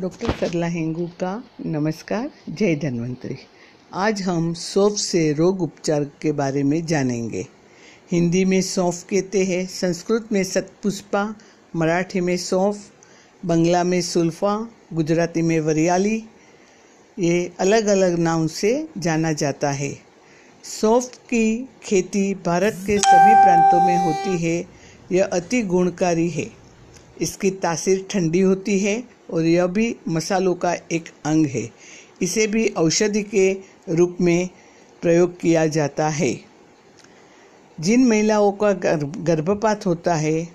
Doctor सरला हेंगू का नमस्कार, जय धन्वंतरी। आज हम सौंफ से रोग उपचार के बारे में जानेंगे। हिंदी में सौंफ कहते हैं, संस्कृत में सतपुष्पा, मराठी में सौंफ, बंगला में सुल्फा, गुजराती में वरियाली। ये अलग अलग नाम से जाना जाता है। सौंफ की खेती भारत के सभी प्रांतों में होती है, यह अति गुणकारी है। इसकी तासीर ठंडी होती है और यह भी मसालों का एक अंग है। इसे भी औषधि के रूप में प्रयोग किया जाता है। जिन महिलाओं का गर्भपात होता है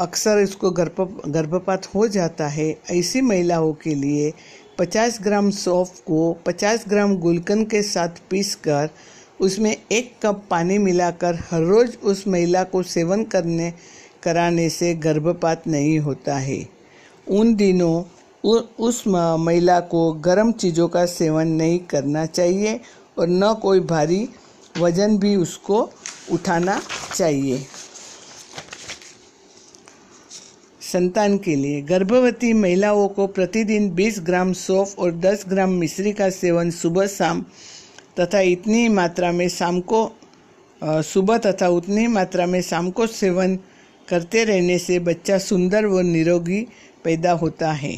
अक्सर इसको गर्भ, गर्भपात हो जाता है। ऐसी महिलाओं के लिए 50 ग्राम सौंफ को 50 ग्राम गुलकन के साथ पीसकर उसमें एक कप पानी मिलाकर हर रोज़ उस महिला को सेवन करने, कराने से गर्भपात नहीं होता है। उन दिनों उ, उस महिला को गर्म चीज़ों का सेवन नहीं करना चाहिए और न कोई भारी वज़न भी उसको उठाना चाहिए। संतान के लिए गर्भवती महिलाओं को प्रतिदिन 20 ग्राम सौफ और 10 ग्राम मिश्री का सेवन सुबह शाम तथा इतनी मात्रा में शाम को सुबह तथा उतनी मात्रा में शाम को सेवन करते रहने से बच्चा सुंदर व निरोगी पैदा होता है।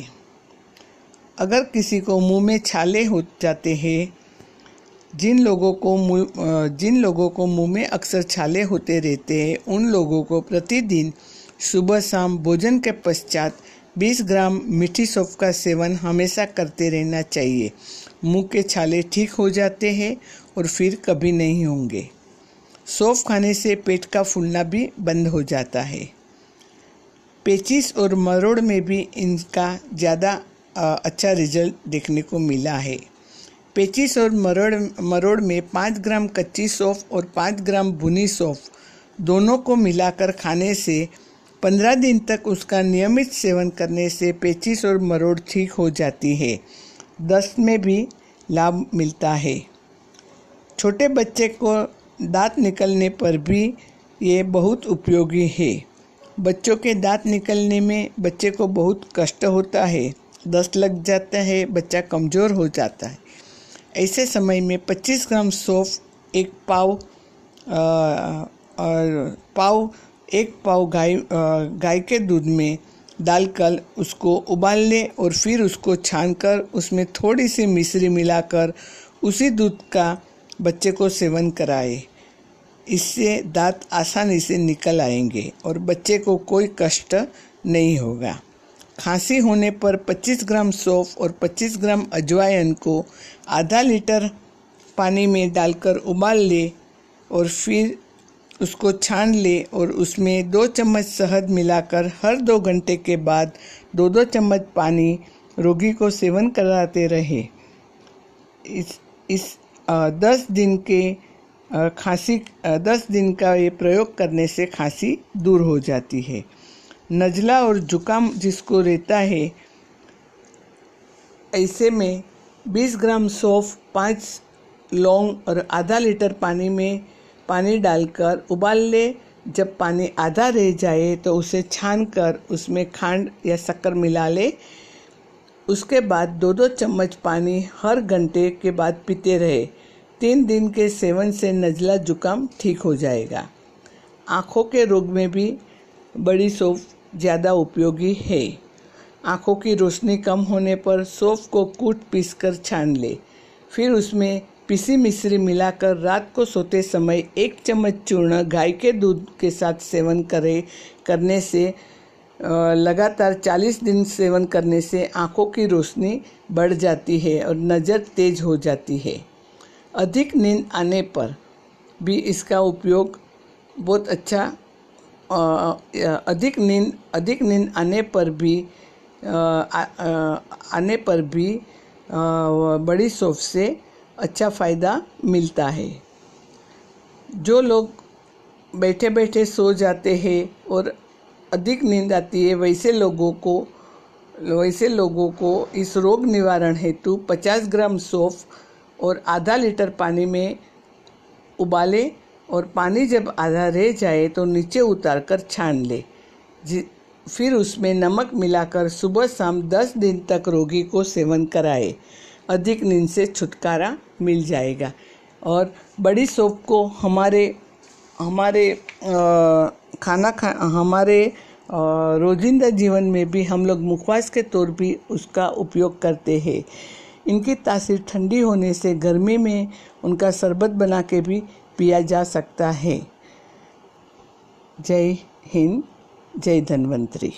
अगर किसी को मुँह में छाले हो जाते हैं, जिन लोगों को जिन लोगों को मुँह में अक्सर छाले होते रहते हैं, उन लोगों को प्रतिदिन सुबह शाम भोजन के पश्चात 20 ग्राम मीठी सौंफ का सेवन हमेशा करते रहना चाहिए। मुँह के छाले ठीक हो जाते हैं और फिर कभी नहीं होंगे। सौंफ खाने से पेट का फूलना भी बंद हो जाता है। पेचिस और मरोड़ में भी इनका ज़्यादा अच्छा रिज़ल्ट देखने को मिला है। पेचिस और मरोड़ मरोड़ में पाँच ग्राम कच्ची सौंफ और पाँच ग्राम भुनी सौंफ दोनों को मिलाकर खाने से पंद्रह दिन तक उसका नियमित सेवन करने से पेचिस और मरोड़ ठीक हो जाती है। दस्त में भी लाभ मिलता है। छोटे बच्चे को दांत निकलने पर भी ये बहुत उपयोगी है। बच्चों के दांत निकलने में बच्चे को बहुत कष्ट होता है, दस्त लग जाता है, बच्चा कमज़ोर हो जाता है। ऐसे समय में 25 ग्राम सौंफ, एक पाव और पाव, एक पाव गाय गाय के दूध में डालकर उसको उबाल लें और फिर उसको छानकर उसमें थोड़ी सी मिश्री मिलाकर उसी दूध का बच्चे को सेवन कराए। इससे दांत आसानी से निकल आएँगे और बच्चे को कोई कष्ट नहीं होगा। खांसी होने पर 25 ग्राम सौंफ और 25 ग्राम अजवाइन को आधा लीटर पानी में डालकर उबाल ले और फिर उसको छान ले और उसमें दो चम्मच शहद मिलाकर हर दो घंटे के बाद दो दो चम्मच पानी रोगी को सेवन कराते रहे। इस इस आ, दस दिन के खांसी दस दिन का ये प्रयोग करने से खांसी दूर हो जाती है। नज़ला और जुकाम जिसको रहता है, ऐसे में 20 ग्राम सौंफ, पाँच लौंग और आधा लीटर पानी में पानी डालकर उबाल ले। जब पानी आधा रह जाए तो उसे छान कर उसमें खांड या शक्कर मिला ले। उसके बाद दो दो चम्मच पानी हर घंटे के बाद पीते रहे। तीन दिन के सेवन से नज़ला जुकाम ठीक हो जाएगा। आँखों के रोग में भी बड़ी सौंफ ज़्यादा उपयोगी है। आँखों की रोशनी कम होने पर सौंफ को कूट पीस कर छान ले। फिर उसमें पिसी मिश्री मिलाकर रात को सोते समय एक चम्मच चूर्ण गाय के दूध के साथ सेवन करे, करने से लगातार 40 दिन सेवन करने से आँखों की रोशनी बढ़ जाती है और नज़र तेज हो जाती है। अधिक नींद आने पर भी इसका उपयोग बहुत अच्छा अधिक नींद अधिक नींद आने पर भी आने पर भी बड़ी सौफ से अच्छा फ़ायदा मिलता है। जो लोग बैठे बैठे सो जाते हैं और अधिक नींद आती है, वैसे लोगों को, वैसे लोगों को इस रोग निवारण हेतु 50 ग्राम सौंफ और आधा लीटर पानी में उबाले और पानी जब आधा रह जाए तो नीचे उतार कर छान ले। फिर उसमें नमक मिलाकर सुबह शाम दस दिन तक रोगी को सेवन कराए। अधिक नींद से छुटकारा मिल जाएगा। और बड़ी सोप को हमारे हमारे आ, खाना खा हमारे रोजिंदा जीवन में भी हम लोग मुखवास के तौर भी उसका उपयोग करते हैं। इनकी तासीर ठंडी होने से गर्मी में उनका शरबत बना के भी पिया जा सकता है। जय हिंद, जय धन्वंतरी।